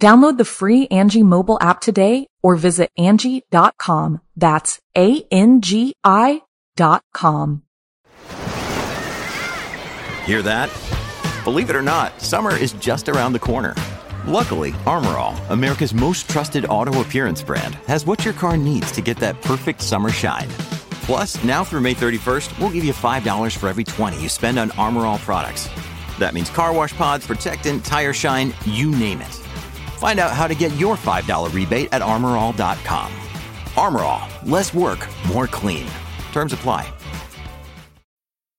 Download the free Angi mobile app today or visit Angi.com. That's A-N-G-I dot com. Hear that? Believe it or not, summer is just around the corner. Luckily, Armor All, America's most trusted auto appearance brand, has what your car needs to get that perfect summer shine. Plus, now through May 31st, we'll give you $5 for every 20 you spend on Armor All products. That means car wash pods, protectant, tire shine, you name it. Find out how to get your $5 rebate at armorall.com. Armor All, less work, more clean. Terms apply.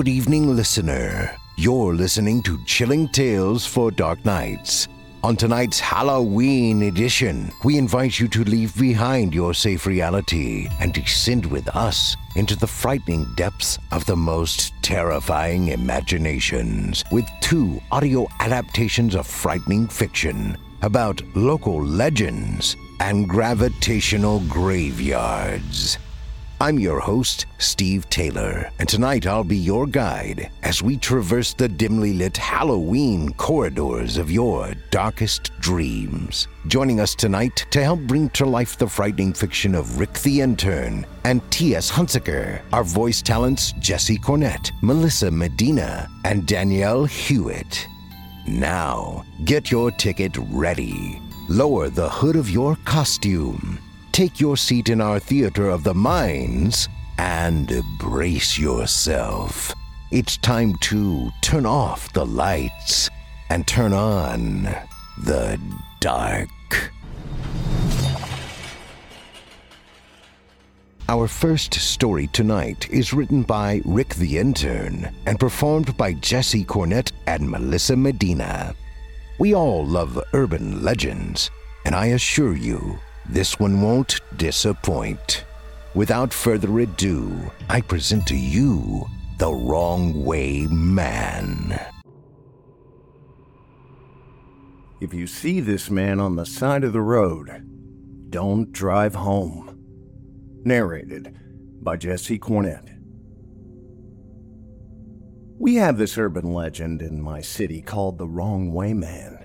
Good evening, listener. You're listening to Chilling Tales for Dark Nights. On tonight's Halloween edition, we invite you to leave behind your safe reality and descend with us into the frightening depths of the most terrifying imaginations with two audio adaptations of frightening fiction about local legends and gravitational graveyards. I'm your host, Steve Taylor, and tonight I'll be your guide as we traverse the dimly lit Halloween corridors of your darkest dreams. Joining us tonight to help bring to life the frightening fiction of Rick the Intern and T.S. Hunsaker are voice talents Jesse Cornett, Melissa Medina, and Danielle Hewitt. Now, get your ticket ready. Lower the hood of your costume take your seat in our theater of the minds and brace yourself. It's time to turn off the lights and turn on the dark. Our first story tonight is written by Rick the Intern and performed by Jesse Cornett and Melissa Medina. We all love urban legends, and I assure you, this one won't disappoint. Without further ado, I present to you the Wrong Way Man. If you see this man on the side of the road, don't drive home. Narrated by Jesse Cornett. We have this urban legend in my city called the Wrong Way Man.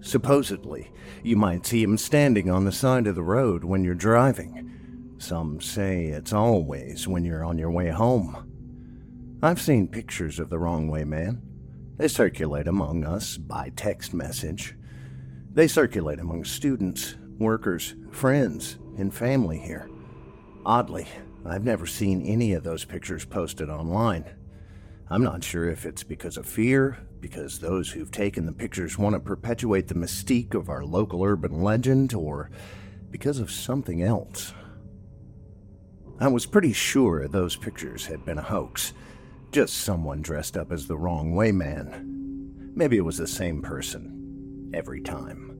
Supposedly, you might see him standing on the side of the road when you're driving. Some say it's always when you're on your way home. I've seen pictures of the Wrong Way Man, They circulate among us by text message. They circulate among students, workers, friends, and family here. Oddly, I've never seen any of those pictures posted online. I'm not sure if it's because of fear, because those who've taken the pictures want to perpetuate the mystique of our local urban legend, or because of something else. I was pretty sure those pictures had been a hoax, just someone dressed up as the wrong way man. Maybe it was the same person every time.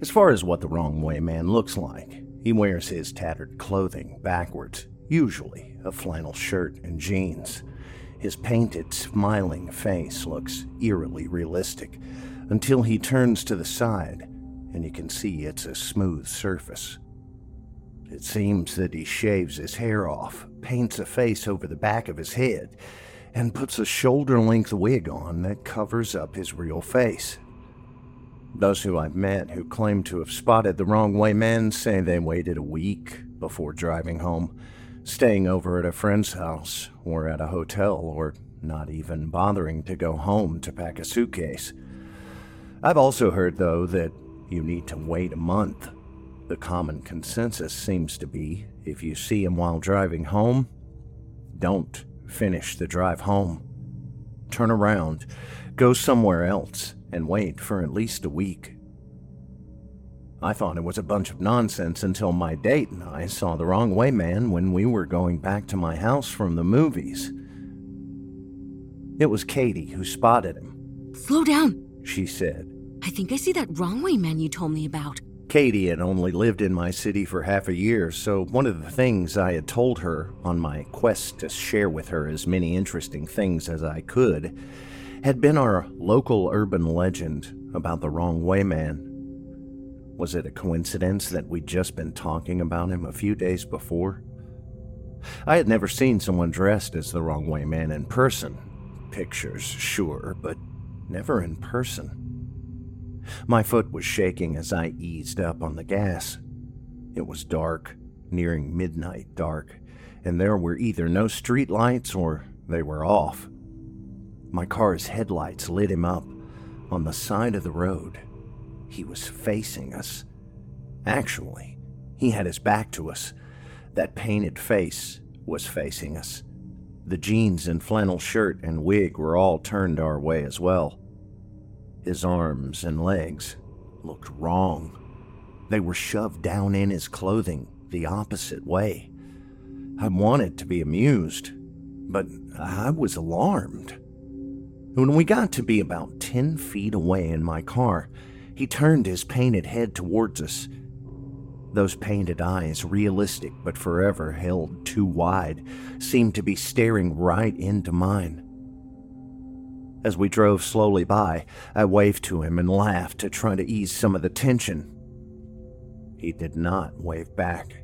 As far as what the wrong way man looks like, he wears his tattered clothing backwards, usually a flannel shirt and jeans. His painted, smiling face looks eerily realistic until he turns to the side and you can see it's a smooth surface. It seems that he shaves his hair off, paints a face over the back of his head, and puts a shoulder length wig on that covers up his real face. Those who I've met who claim to have spotted the wrong way men say they waited a week before driving home, staying over at a friend's house or at a hotel, or not even bothering to go home to pack a suitcase. I've also heard, though, that you need to wait a month. The common consensus seems to be if you see him while driving home, don't finish the drive home. Turn around, go somewhere else, and wait for at least a week. I thought it was a bunch of nonsense until my date and I saw the wrong way man when we were going back to my house from the movies. It was Katie who spotted him. Slow down, she said. I think I see that wrong way man you told me about. Katie had only lived in my city for half a year, so one of the things I had told her on my quest to share with her as many interesting things as I could had been our local urban legend about the wrong way man. Was it a coincidence that we'd just been talking about him a few days before? I had never seen someone dressed as the wrong way man in person. Pictures, sure, but never in person. My foot was shaking as I eased up on the gas. It was dark, nearing midnight dark, and there were either no street lights or they were off. My car's headlights lit him up on the side of the road. He was facing us. Actually, he had his back to us. That painted face was facing us. The jeans and flannel shirt and wig were all turned our way as well. His arms and legs looked wrong. They were shoved down in his clothing the opposite way. I wanted to be amused, but I was alarmed. When we got to be about 10 feet away in my car, he turned his painted head towards us. Those painted eyes, realistic but forever held too wide, seemed to be staring right into mine. As we drove slowly by, I waved to him and laughed to try to ease some of the tension. He did not wave back.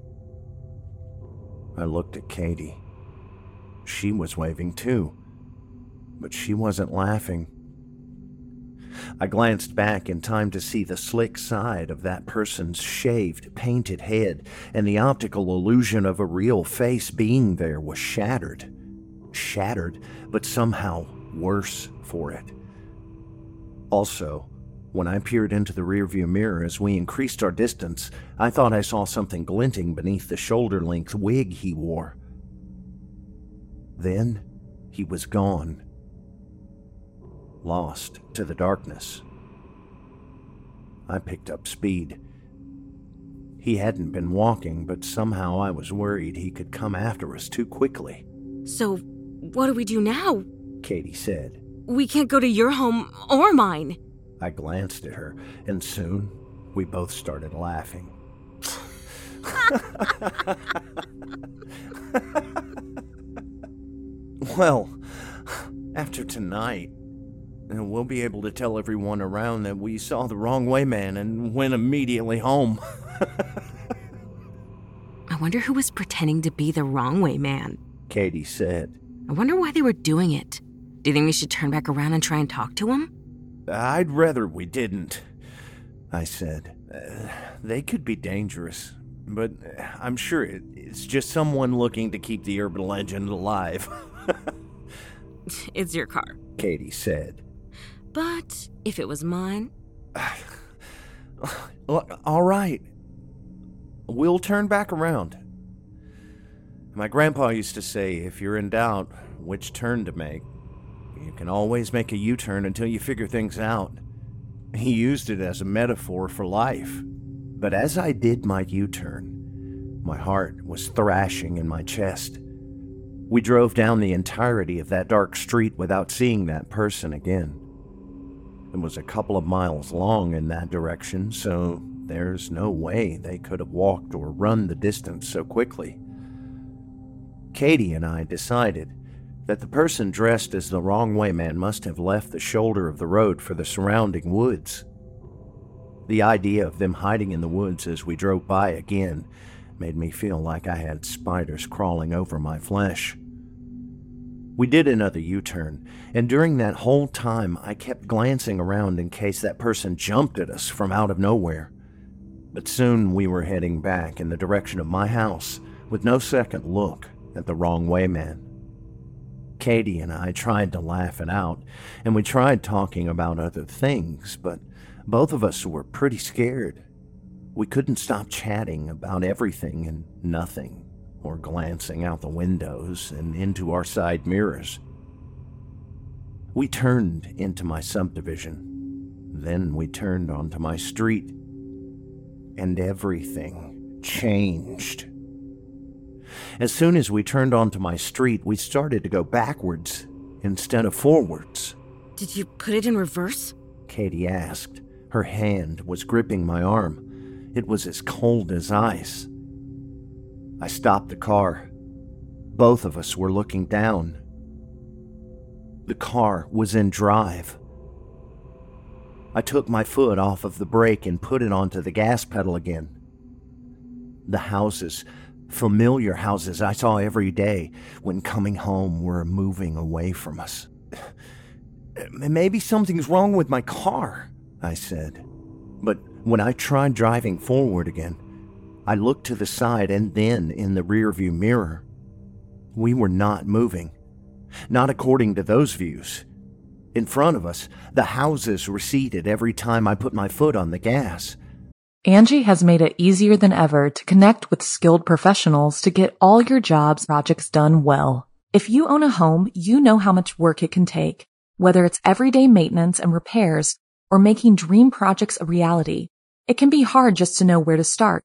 I looked at Katie. She was waving too, but she wasn't laughing. I glanced back in time to see the slick side of that person's shaved, painted head, and the optical illusion of a real face being there was shattered. Shattered, but somehow worse for it. Also, when I peered into the rearview mirror as we increased our distance, I thought I saw something glinting beneath the shoulder length wig he wore. Then he was gone, lost to the darkness. I picked up speed. He hadn't been walking, but somehow I was worried he could come after us too quickly. So, what do we do now? Katie said. We can't go to your home or mine. I glanced at her, and soon we both started laughing. well, after tonight, we'll be able to tell everyone around that we saw the wrong way man and went immediately home. I wonder who was pretending to be the wrong way man. Katie said. I wonder why they were doing it. Do you think we should turn back around and try and talk to him? I'd rather we didn't, I said. Uh, they could be dangerous, but I'm sure it's just someone looking to keep the urban legend alive. It's your car. Katie said. But if it was mine, All right. We'll turn back around. My grandpa used to say if you're in doubt which turn to make, you can always make a U turn until you figure things out. He used it as a metaphor for life. But as I did my U turn, my heart was thrashing in my chest. We drove down the entirety of that dark street without seeing that person again. It was a couple of miles long in that direction, so there's no way they could have walked or run the distance so quickly. Katie and I decided that the person dressed as the wrong way man must have left the shoulder of the road for the surrounding woods. The idea of them hiding in the woods as we drove by again made me feel like I had spiders crawling over my flesh. We did another U turn, and during that whole time, I kept glancing around in case that person jumped at us from out of nowhere. But soon we were heading back in the direction of my house with no second look at the wrong way man. Katie and I tried to laugh it out, and we tried talking about other things, but both of us were pretty scared. We couldn't stop chatting about everything and nothing or glancing out the windows and into our side mirrors. We turned into my subdivision. Then we turned onto my street. And everything changed. As soon as we turned onto my street, we started to go backwards instead of forwards. did you put it in reverse? Katie asked. Her hand was gripping my arm. It was as cold as ice. I stopped the car. Both of us were looking down. The car was in drive. I took my foot off of the brake and put it onto the gas pedal again. The houses, familiar houses I saw every day when coming home, were moving away from us. Maybe something's wrong with my car, I said. But when I tried driving forward again, I looked to the side and then in the rearview mirror. We were not moving. Not according to those views. In front of us, the houses receded every time I put my foot on the gas. Angi has made it easier than ever to connect with skilled professionals to get all your jobs projects done well. If you own a home, you know how much work it can take, whether it's everyday maintenance and repairs or making dream projects a reality. It can be hard just to know where to start.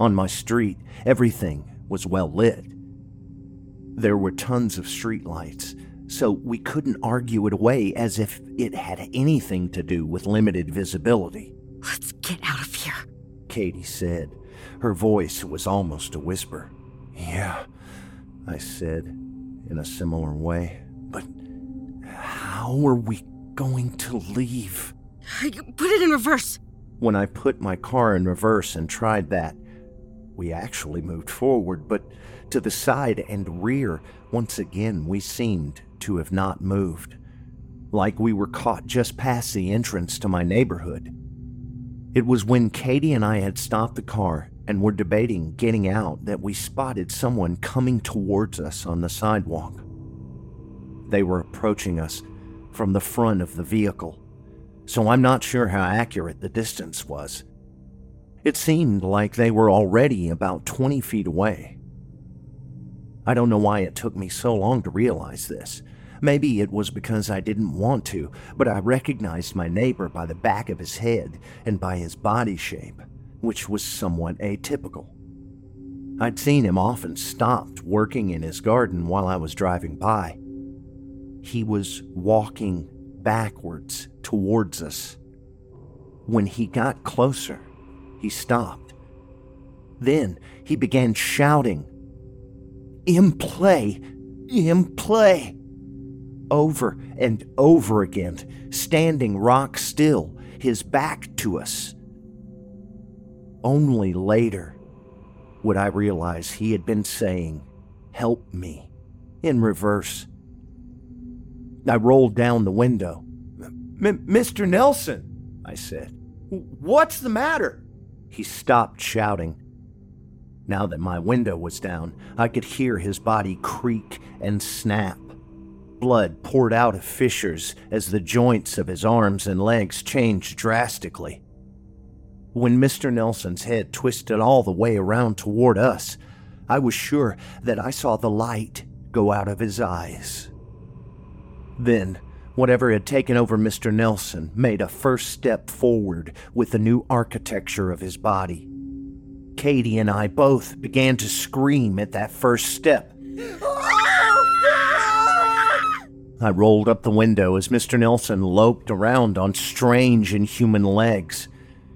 On my street, everything was well lit. There were tons of streetlights, so we couldn't argue it away as if it had anything to do with limited visibility. Let's get out of here, Katie said. Her voice was almost a whisper. Yeah, I said in a similar way. But how are we going to leave? Put it in reverse. When I put my car in reverse and tried that, we actually moved forward, but to the side and rear, once again, we seemed to have not moved, like we were caught just past the entrance to my neighborhood. It was when Katie and I had stopped the car and were debating getting out that we spotted someone coming towards us on the sidewalk. They were approaching us from the front of the vehicle, so I'm not sure how accurate the distance was. It seemed like they were already about 20 feet away. I don't know why it took me so long to realize this. Maybe it was because I didn't want to, but I recognized my neighbor by the back of his head and by his body shape, which was somewhat atypical. I'd seen him often stopped working in his garden while I was driving by. He was walking backwards towards us. When he got closer, he stopped. Then he began shouting, In play! In play! Over and over again, standing rock still, his back to us. Only later would I realize he had been saying, Help me, in reverse. I rolled down the window. Mr. Nelson, I said, what's the matter? He stopped shouting. Now that my window was down, I could hear his body creak and snap. Blood poured out of fissures as the joints of his arms and legs changed drastically. When Mr. Nelson's head twisted all the way around toward us, I was sure that I saw the light go out of his eyes. Then, whatever had taken over Mr. Nelson made a first step forward with the new architecture of his body. Katie and I both began to scream at that first step. I rolled up the window as Mr. Nelson loped around on strange inhuman legs.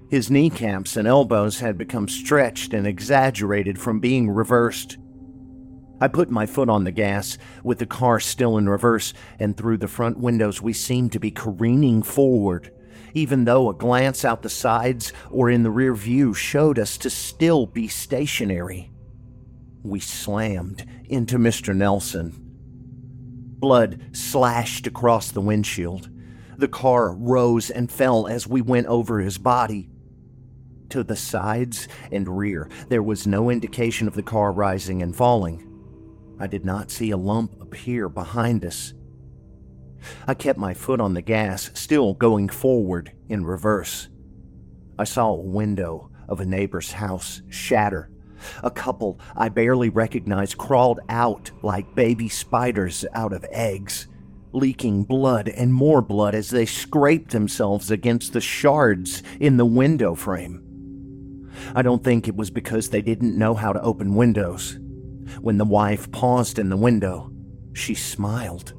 His kneecaps and elbows had become stretched and exaggerated from being reversed. I put my foot on the gas, with the car still in reverse, and through the front windows we seemed to be careening forward, even though a glance out the sides or in the rear view showed us to still be stationary. We slammed into Mr. Nelson. Blood slashed across the windshield. The car rose and fell as we went over his body. To the sides and rear, there was no indication of the car rising and falling. I did not see a lump appear behind us. I kept my foot on the gas, still going forward in reverse. I saw a window of a neighbor's house shatter. A couple I barely recognized crawled out like baby spiders out of eggs, leaking blood and more blood as they scraped themselves against the shards in the window frame. I don't think it was because they didn't know how to open windows. When the wife paused in the window, she smiled.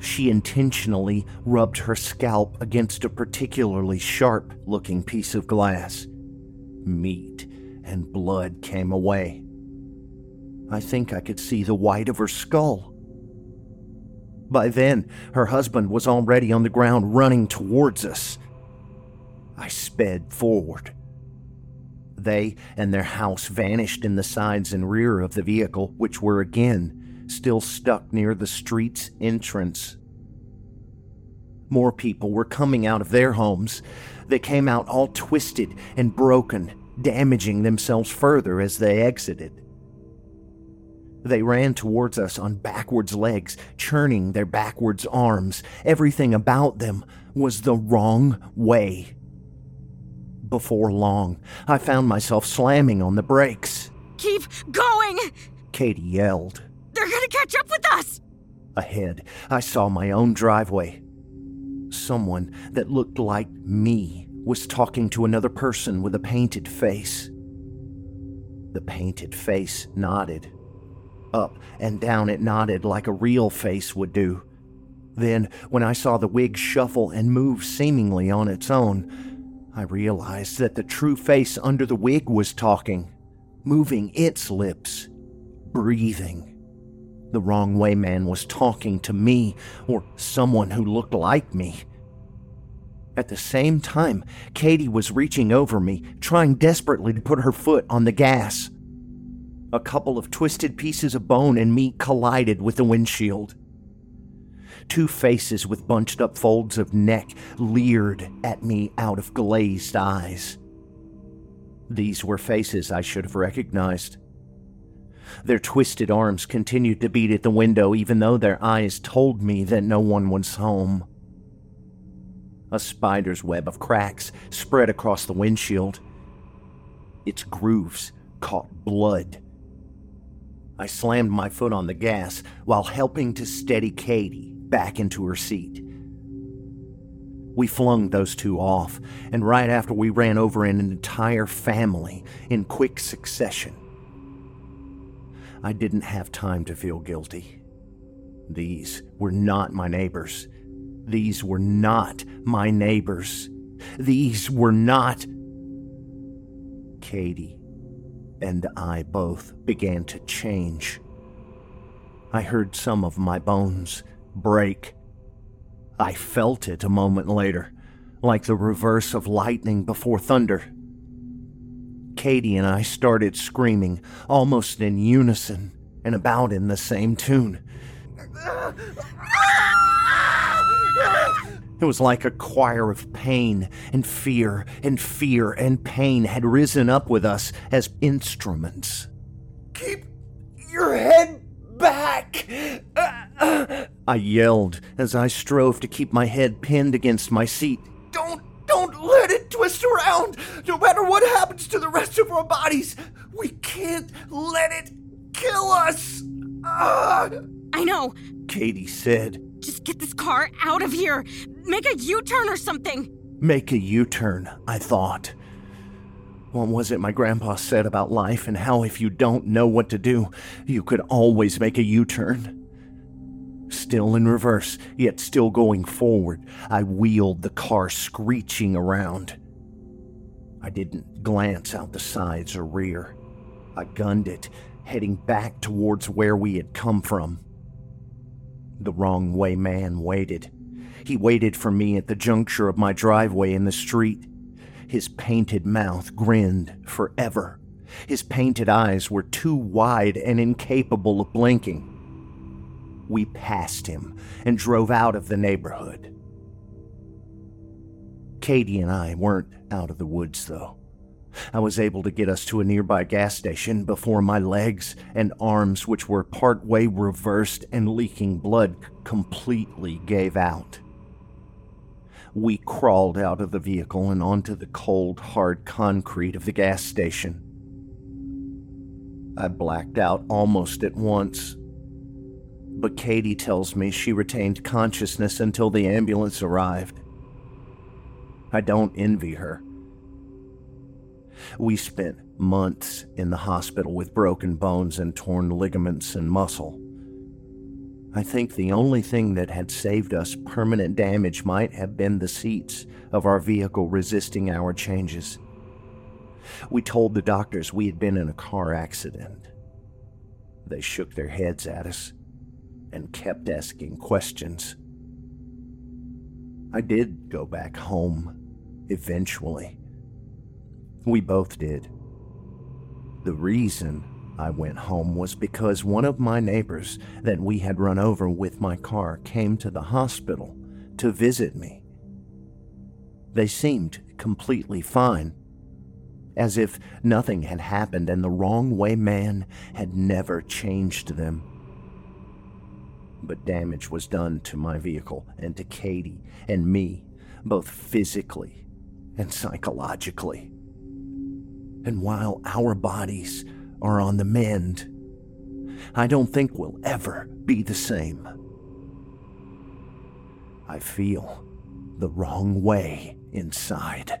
She intentionally rubbed her scalp against a particularly sharp looking piece of glass. Meat and blood came away. I think I could see the white of her skull. By then, her husband was already on the ground running towards us. I sped forward. They and their house vanished in the sides and rear of the vehicle, which were again still stuck near the street's entrance. More people were coming out of their homes. They came out all twisted and broken, damaging themselves further as they exited. They ran towards us on backwards legs, churning their backwards arms. Everything about them was the wrong way before long, I found myself slamming on the brakes. Keep going! Katie yelled. They're gonna catch up with us! Ahead, I saw my own driveway. Someone that looked like me was talking to another person with a painted face. The painted face nodded. Up and down it nodded like a real face would do. Then, when I saw the wig shuffle and move seemingly on its own, I realized that the true face under the wig was talking, moving its lips, breathing. The wrong way man was talking to me, or someone who looked like me. At the same time, Katie was reaching over me, trying desperately to put her foot on the gas. A couple of twisted pieces of bone and meat collided with the windshield. Two faces with bunched up folds of neck leered at me out of glazed eyes. These were faces I should have recognized. Their twisted arms continued to beat at the window, even though their eyes told me that no one was home. A spider's web of cracks spread across the windshield. Its grooves caught blood. I slammed my foot on the gas while helping to steady Katie back into her seat. We flung those two off, and right after we ran over an entire family in quick succession. I didn't have time to feel guilty. These were not my neighbors. These were not my neighbors. These were not. Katie and I both began to change. I heard some of my bones break. I felt it a moment later, like the reverse of lightning before thunder. Katie and I started screaming, almost in unison and about in the same tune. It was like a choir of pain and fear and fear and pain had risen up with us as instruments. Keep your head back! I yelled as I strove to keep my head pinned against my seat. Don't don't let it twist around, no matter what happens to the rest of our bodies. We can't let it kill us. Ah! I know. Katie said. Just get this car out of here. Make a U turn or something. Make a U turn, I thought. What was it my grandpa said about life and how if you don't know what to do, you could always make a U turn? Still in reverse, yet still going forward, I wheeled the car screeching around. I didn't glance out the sides or rear. I gunned it, heading back towards where we had come from. The wrong way man waited. He waited for me at the juncture of my driveway and the street. His painted mouth grinned forever. His painted eyes were too wide and incapable of blinking. We passed him and drove out of the neighborhood. Katie and I weren't out of the woods, though. I was able to get us to a nearby gas station before my legs and arms, which were partway reversed and leaking blood, completely gave out. We crawled out of the vehicle and onto the cold, hard concrete of the gas station. I blacked out almost at once but Katie tells me she retained consciousness until the ambulance arrived. I don't envy her. We spent months in the hospital with broken bones and torn ligaments and muscle. I think the only thing that had saved us permanent damage might have been the seats of our vehicle resisting our changes. We told the doctors we had been in a car accident. They shook their heads at us and kept asking questions. I did go back home, eventually. We both did. The reason I went home was because one of my neighbors that we had run over with my car came to the hospital to visit me. They seemed completely fine, as if nothing had happened and the wrong way man had never changed them but damage was done to my vehicle and to Katie and me, both physically and psychologically. And while our bodies are on the mend, I don't think we'll ever be the same. I feel the wrong way inside.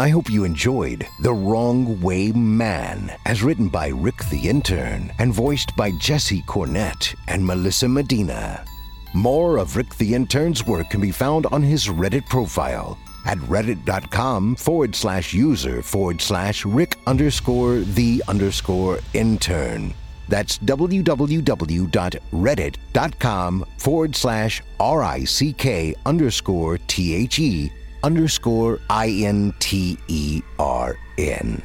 I hope you enjoyed The Wrong Way Man, as written by Rick the Intern and voiced by Jesse Cornett and Melissa Medina. More of Rick the Intern's work can be found on his Reddit profile at reddit.com forward slash user forward slash Rick underscore the underscore intern. That's www.reddit.com forward slash R I C K underscore T H E underscore I N T E R N.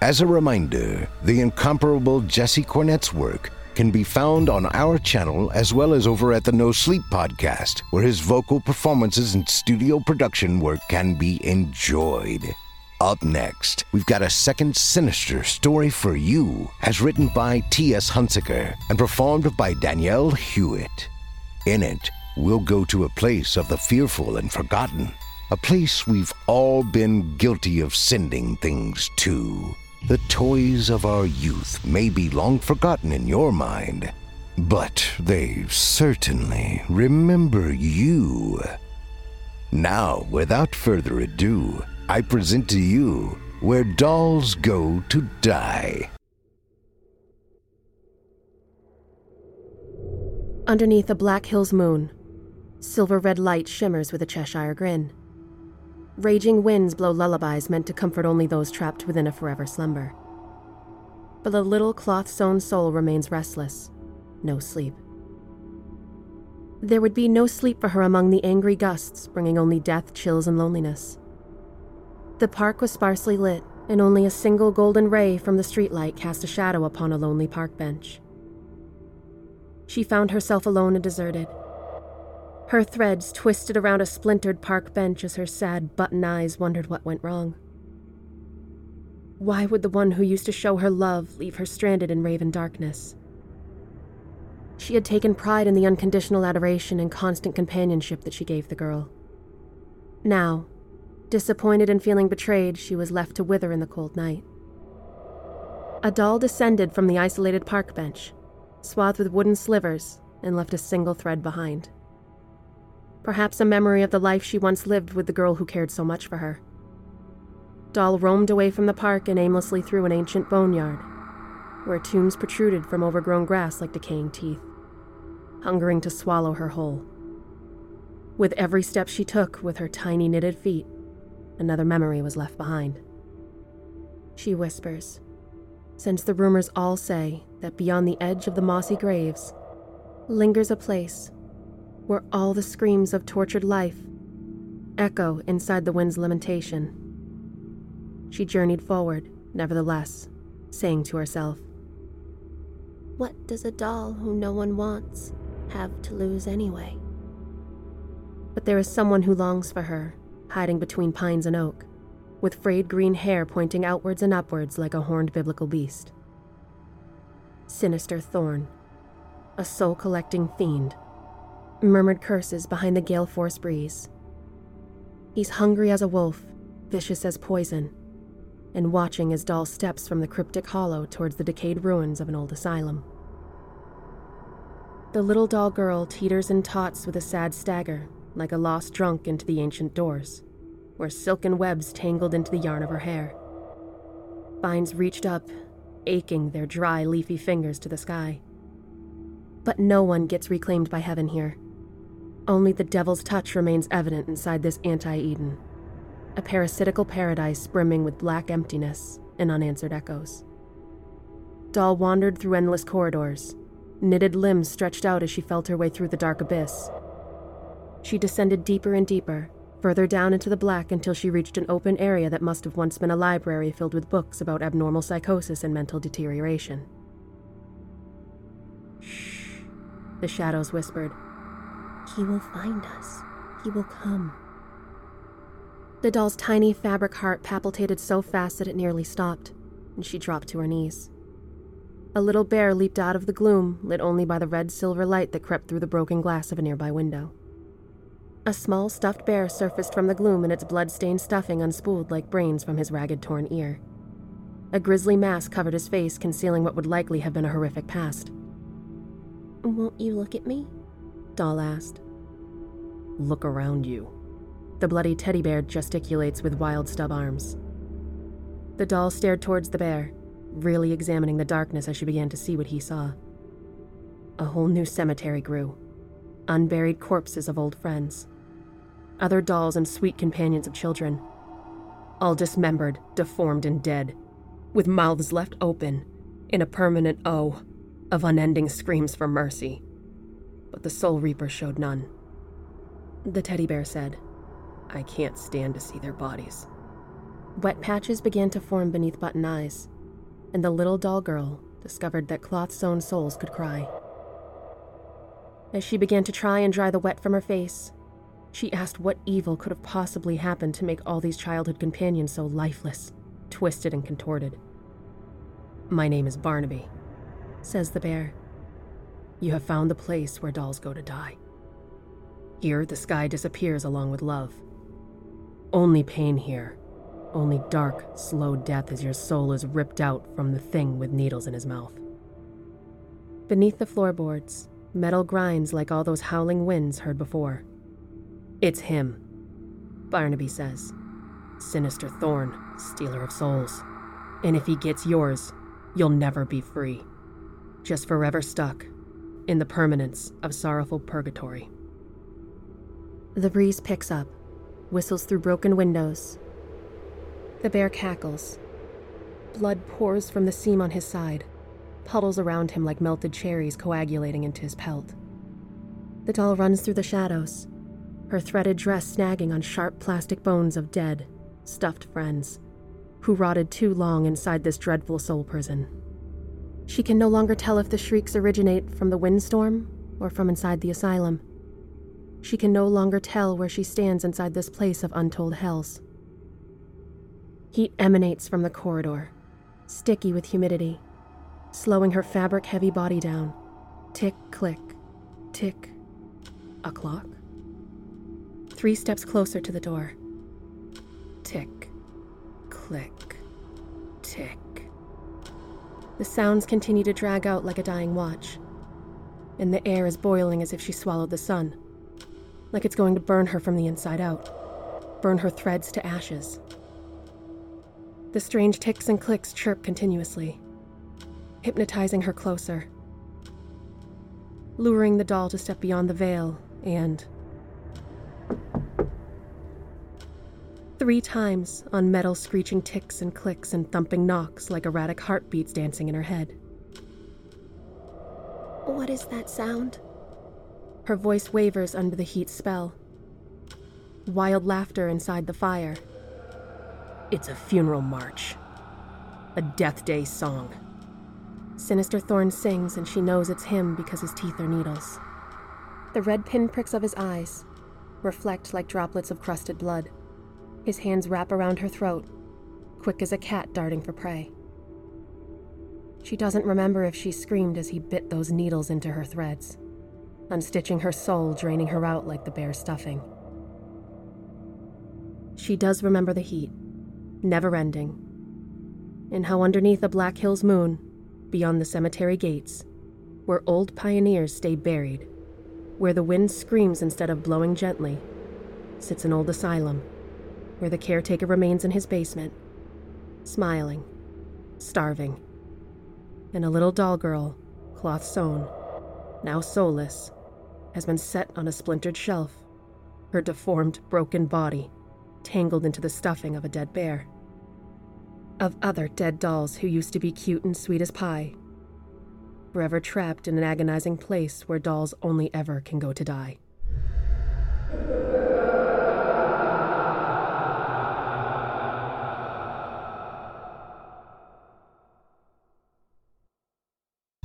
As a reminder, the incomparable Jesse Cornett's work can be found on our channel as well as over at the No Sleep podcast, where his vocal performances and studio production work can be enjoyed. Up next, we've got a second sinister story for you, as written by T.S. Hunsaker and performed by Danielle Hewitt. In it, we'll go to a place of the fearful and forgotten, a place we've all been guilty of sending things to. The toys of our youth may be long forgotten in your mind, but they certainly remember you. Now, without further ado, I present to you Where Dolls Go to Die. Underneath a Black Hills moon, silver red light shimmers with a Cheshire grin. Raging winds blow lullabies meant to comfort only those trapped within a forever slumber. But the little cloth sewn soul remains restless, no sleep. There would be no sleep for her among the angry gusts, bringing only death, chills, and loneliness. The park was sparsely lit, and only a single golden ray from the streetlight cast a shadow upon a lonely park bench. She found herself alone and deserted. Her threads twisted around a splintered park bench as her sad button eyes wondered what went wrong. Why would the one who used to show her love leave her stranded in raven darkness? She had taken pride in the unconditional adoration and constant companionship that she gave the girl. Now, disappointed and feeling betrayed, she was left to wither in the cold night. A doll descended from the isolated park bench, swathed with wooden slivers, and left a single thread behind. Perhaps a memory of the life she once lived with the girl who cared so much for her. Doll roamed away from the park and aimlessly through an ancient boneyard, where tombs protruded from overgrown grass like decaying teeth, hungering to swallow her whole. With every step she took with her tiny knitted feet, another memory was left behind. She whispers, since the rumors all say that beyond the edge of the mossy graves lingers a place where all the screams of tortured life echo inside the wind's lamentation. She journeyed forward, nevertheless, saying to herself, What does a doll who no one wants have to lose anyway? But there is someone who longs for her, hiding between pines and oak, with frayed green hair pointing outwards and upwards like a horned biblical beast. Sinister Thorn, a soul collecting fiend murmured curses behind the gale force breeze. He's hungry as a wolf, vicious as poison, and watching as Doll steps from the cryptic hollow towards the decayed ruins of an old asylum. The little doll girl teeters and tots with a sad stagger, like a lost drunk into the ancient doors, where silken webs tangled into the yarn of her hair. Vines reached up, aching their dry, leafy fingers to the sky. But no one gets reclaimed by heaven here. Only the devil's touch remains evident inside this anti Eden, a parasitical paradise brimming with black emptiness and unanswered echoes. Doll wandered through endless corridors, knitted limbs stretched out as she felt her way through the dark abyss. She descended deeper and deeper, further down into the black until she reached an open area that must have once been a library filled with books about abnormal psychosis and mental deterioration. Shh, the shadows whispered. He will find us. He will come. The doll's tiny fabric heart palpitated so fast that it nearly stopped, and she dropped to her knees. A little bear leaped out of the gloom, lit only by the red silver light that crept through the broken glass of a nearby window. A small stuffed bear surfaced from the gloom and its blood-stained stuffing unspooled like brains from his ragged torn ear. A grisly mask covered his face, concealing what would likely have been a horrific past. Won't you look at me? Doll asked. Look around you. The bloody teddy bear gesticulates with wild stub arms. The doll stared towards the bear, really examining the darkness as she began to see what he saw. A whole new cemetery grew. Unburied corpses of old friends. Other dolls and sweet companions of children. All dismembered, deformed, and dead, with mouths left open in a permanent O of unending screams for mercy. But the Soul Reaper showed none. The teddy bear said, I can't stand to see their bodies. Wet patches began to form beneath button eyes, and the little doll girl discovered that cloth sewn souls could cry. As she began to try and dry the wet from her face, she asked what evil could have possibly happened to make all these childhood companions so lifeless, twisted, and contorted. My name is Barnaby, says the bear. You have found the place where dolls go to die. Here, the sky disappears along with love. Only pain here, only dark, slow death as your soul is ripped out from the thing with needles in his mouth. Beneath the floorboards, metal grinds like all those howling winds heard before. It's him, Barnaby says. Sinister Thorn, stealer of souls. And if he gets yours, you'll never be free. Just forever stuck in the permanence of sorrowful purgatory. The breeze picks up, whistles through broken windows. The bear cackles. Blood pours from the seam on his side, puddles around him like melted cherries coagulating into his pelt. The doll runs through the shadows, her threaded dress snagging on sharp plastic bones of dead, stuffed friends who rotted too long inside this dreadful soul prison. She can no longer tell if the shrieks originate from the windstorm or from inside the asylum. She can no longer tell where she stands inside this place of untold hells. Heat emanates from the corridor, sticky with humidity, slowing her fabric heavy body down. Tick, click, tick. A clock? Three steps closer to the door. Tick, click, tick. The sounds continue to drag out like a dying watch, and the air is boiling as if she swallowed the sun, like it's going to burn her from the inside out, burn her threads to ashes. The strange ticks and clicks chirp continuously, hypnotizing her closer, luring the doll to step beyond the veil and. Three times on metal screeching ticks and clicks and thumping knocks like erratic heartbeats dancing in her head. What is that sound? Her voice wavers under the heat spell. Wild laughter inside the fire. It's a funeral march. A Death Day song. Sinister Thorn sings, and she knows it's him because his teeth are needles. The red pinpricks of his eyes reflect like droplets of crusted blood. His hands wrap around her throat, quick as a cat darting for prey. She doesn't remember if she screamed as he bit those needles into her threads, unstitching her soul, draining her out like the bear stuffing. She does remember the heat, never ending, and how underneath a Black Hills moon, beyond the cemetery gates, where old pioneers stay buried, where the wind screams instead of blowing gently, sits an old asylum where the caretaker remains in his basement, smiling, starving, and a little doll girl, cloth sewn, now soulless, has been set on a splintered shelf, her deformed, broken body tangled into the stuffing of a dead bear. Of other dead dolls who used to be cute and sweet as pie, forever trapped in an agonizing place where dolls only ever can go to die.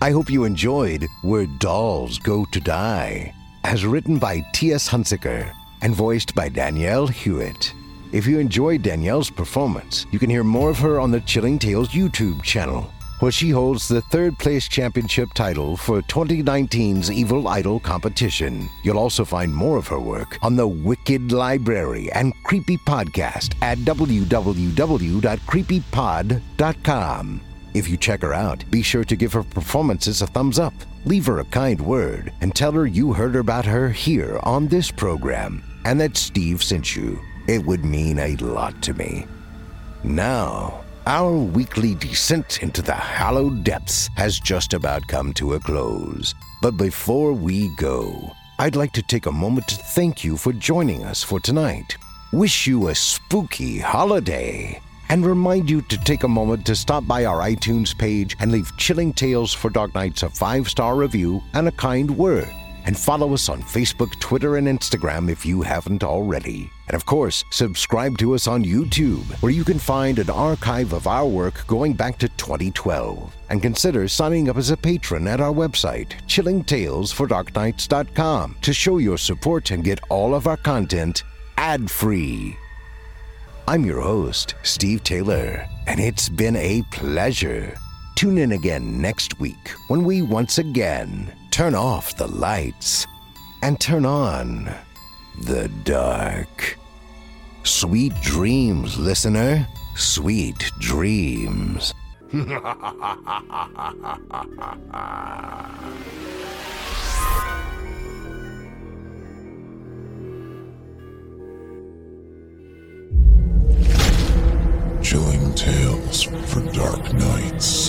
I hope you enjoyed Where Dolls Go to Die, as written by T.S. Hunsaker and voiced by Danielle Hewitt. If you enjoyed Danielle's performance, you can hear more of her on the Chilling Tales YouTube channel, where she holds the third place championship title for 2019's Evil Idol competition. You'll also find more of her work on the Wicked Library and Creepy Podcast at www.creepypod.com. If you check her out, be sure to give her performances a thumbs up, leave her a kind word, and tell her you heard about her here on this program and that Steve sent you. It would mean a lot to me. Now, our weekly descent into the hallowed depths has just about come to a close. But before we go, I'd like to take a moment to thank you for joining us for tonight. Wish you a spooky holiday and remind you to take a moment to stop by our iTunes page and leave Chilling Tales for Dark Nights a five star review and a kind word. And follow us on Facebook, Twitter, and Instagram if you haven't already. And of course, subscribe to us on YouTube, where you can find an archive of our work going back to 2012. And consider signing up as a patron at our website, chillingtalesfordarknights.com, to show your support and get all of our content ad free. I'm your host, Steve Taylor, and it's been a pleasure. Tune in again next week when we once again turn off the lights and turn on the dark. Sweet dreams, listener. Sweet dreams. tales for dark nights.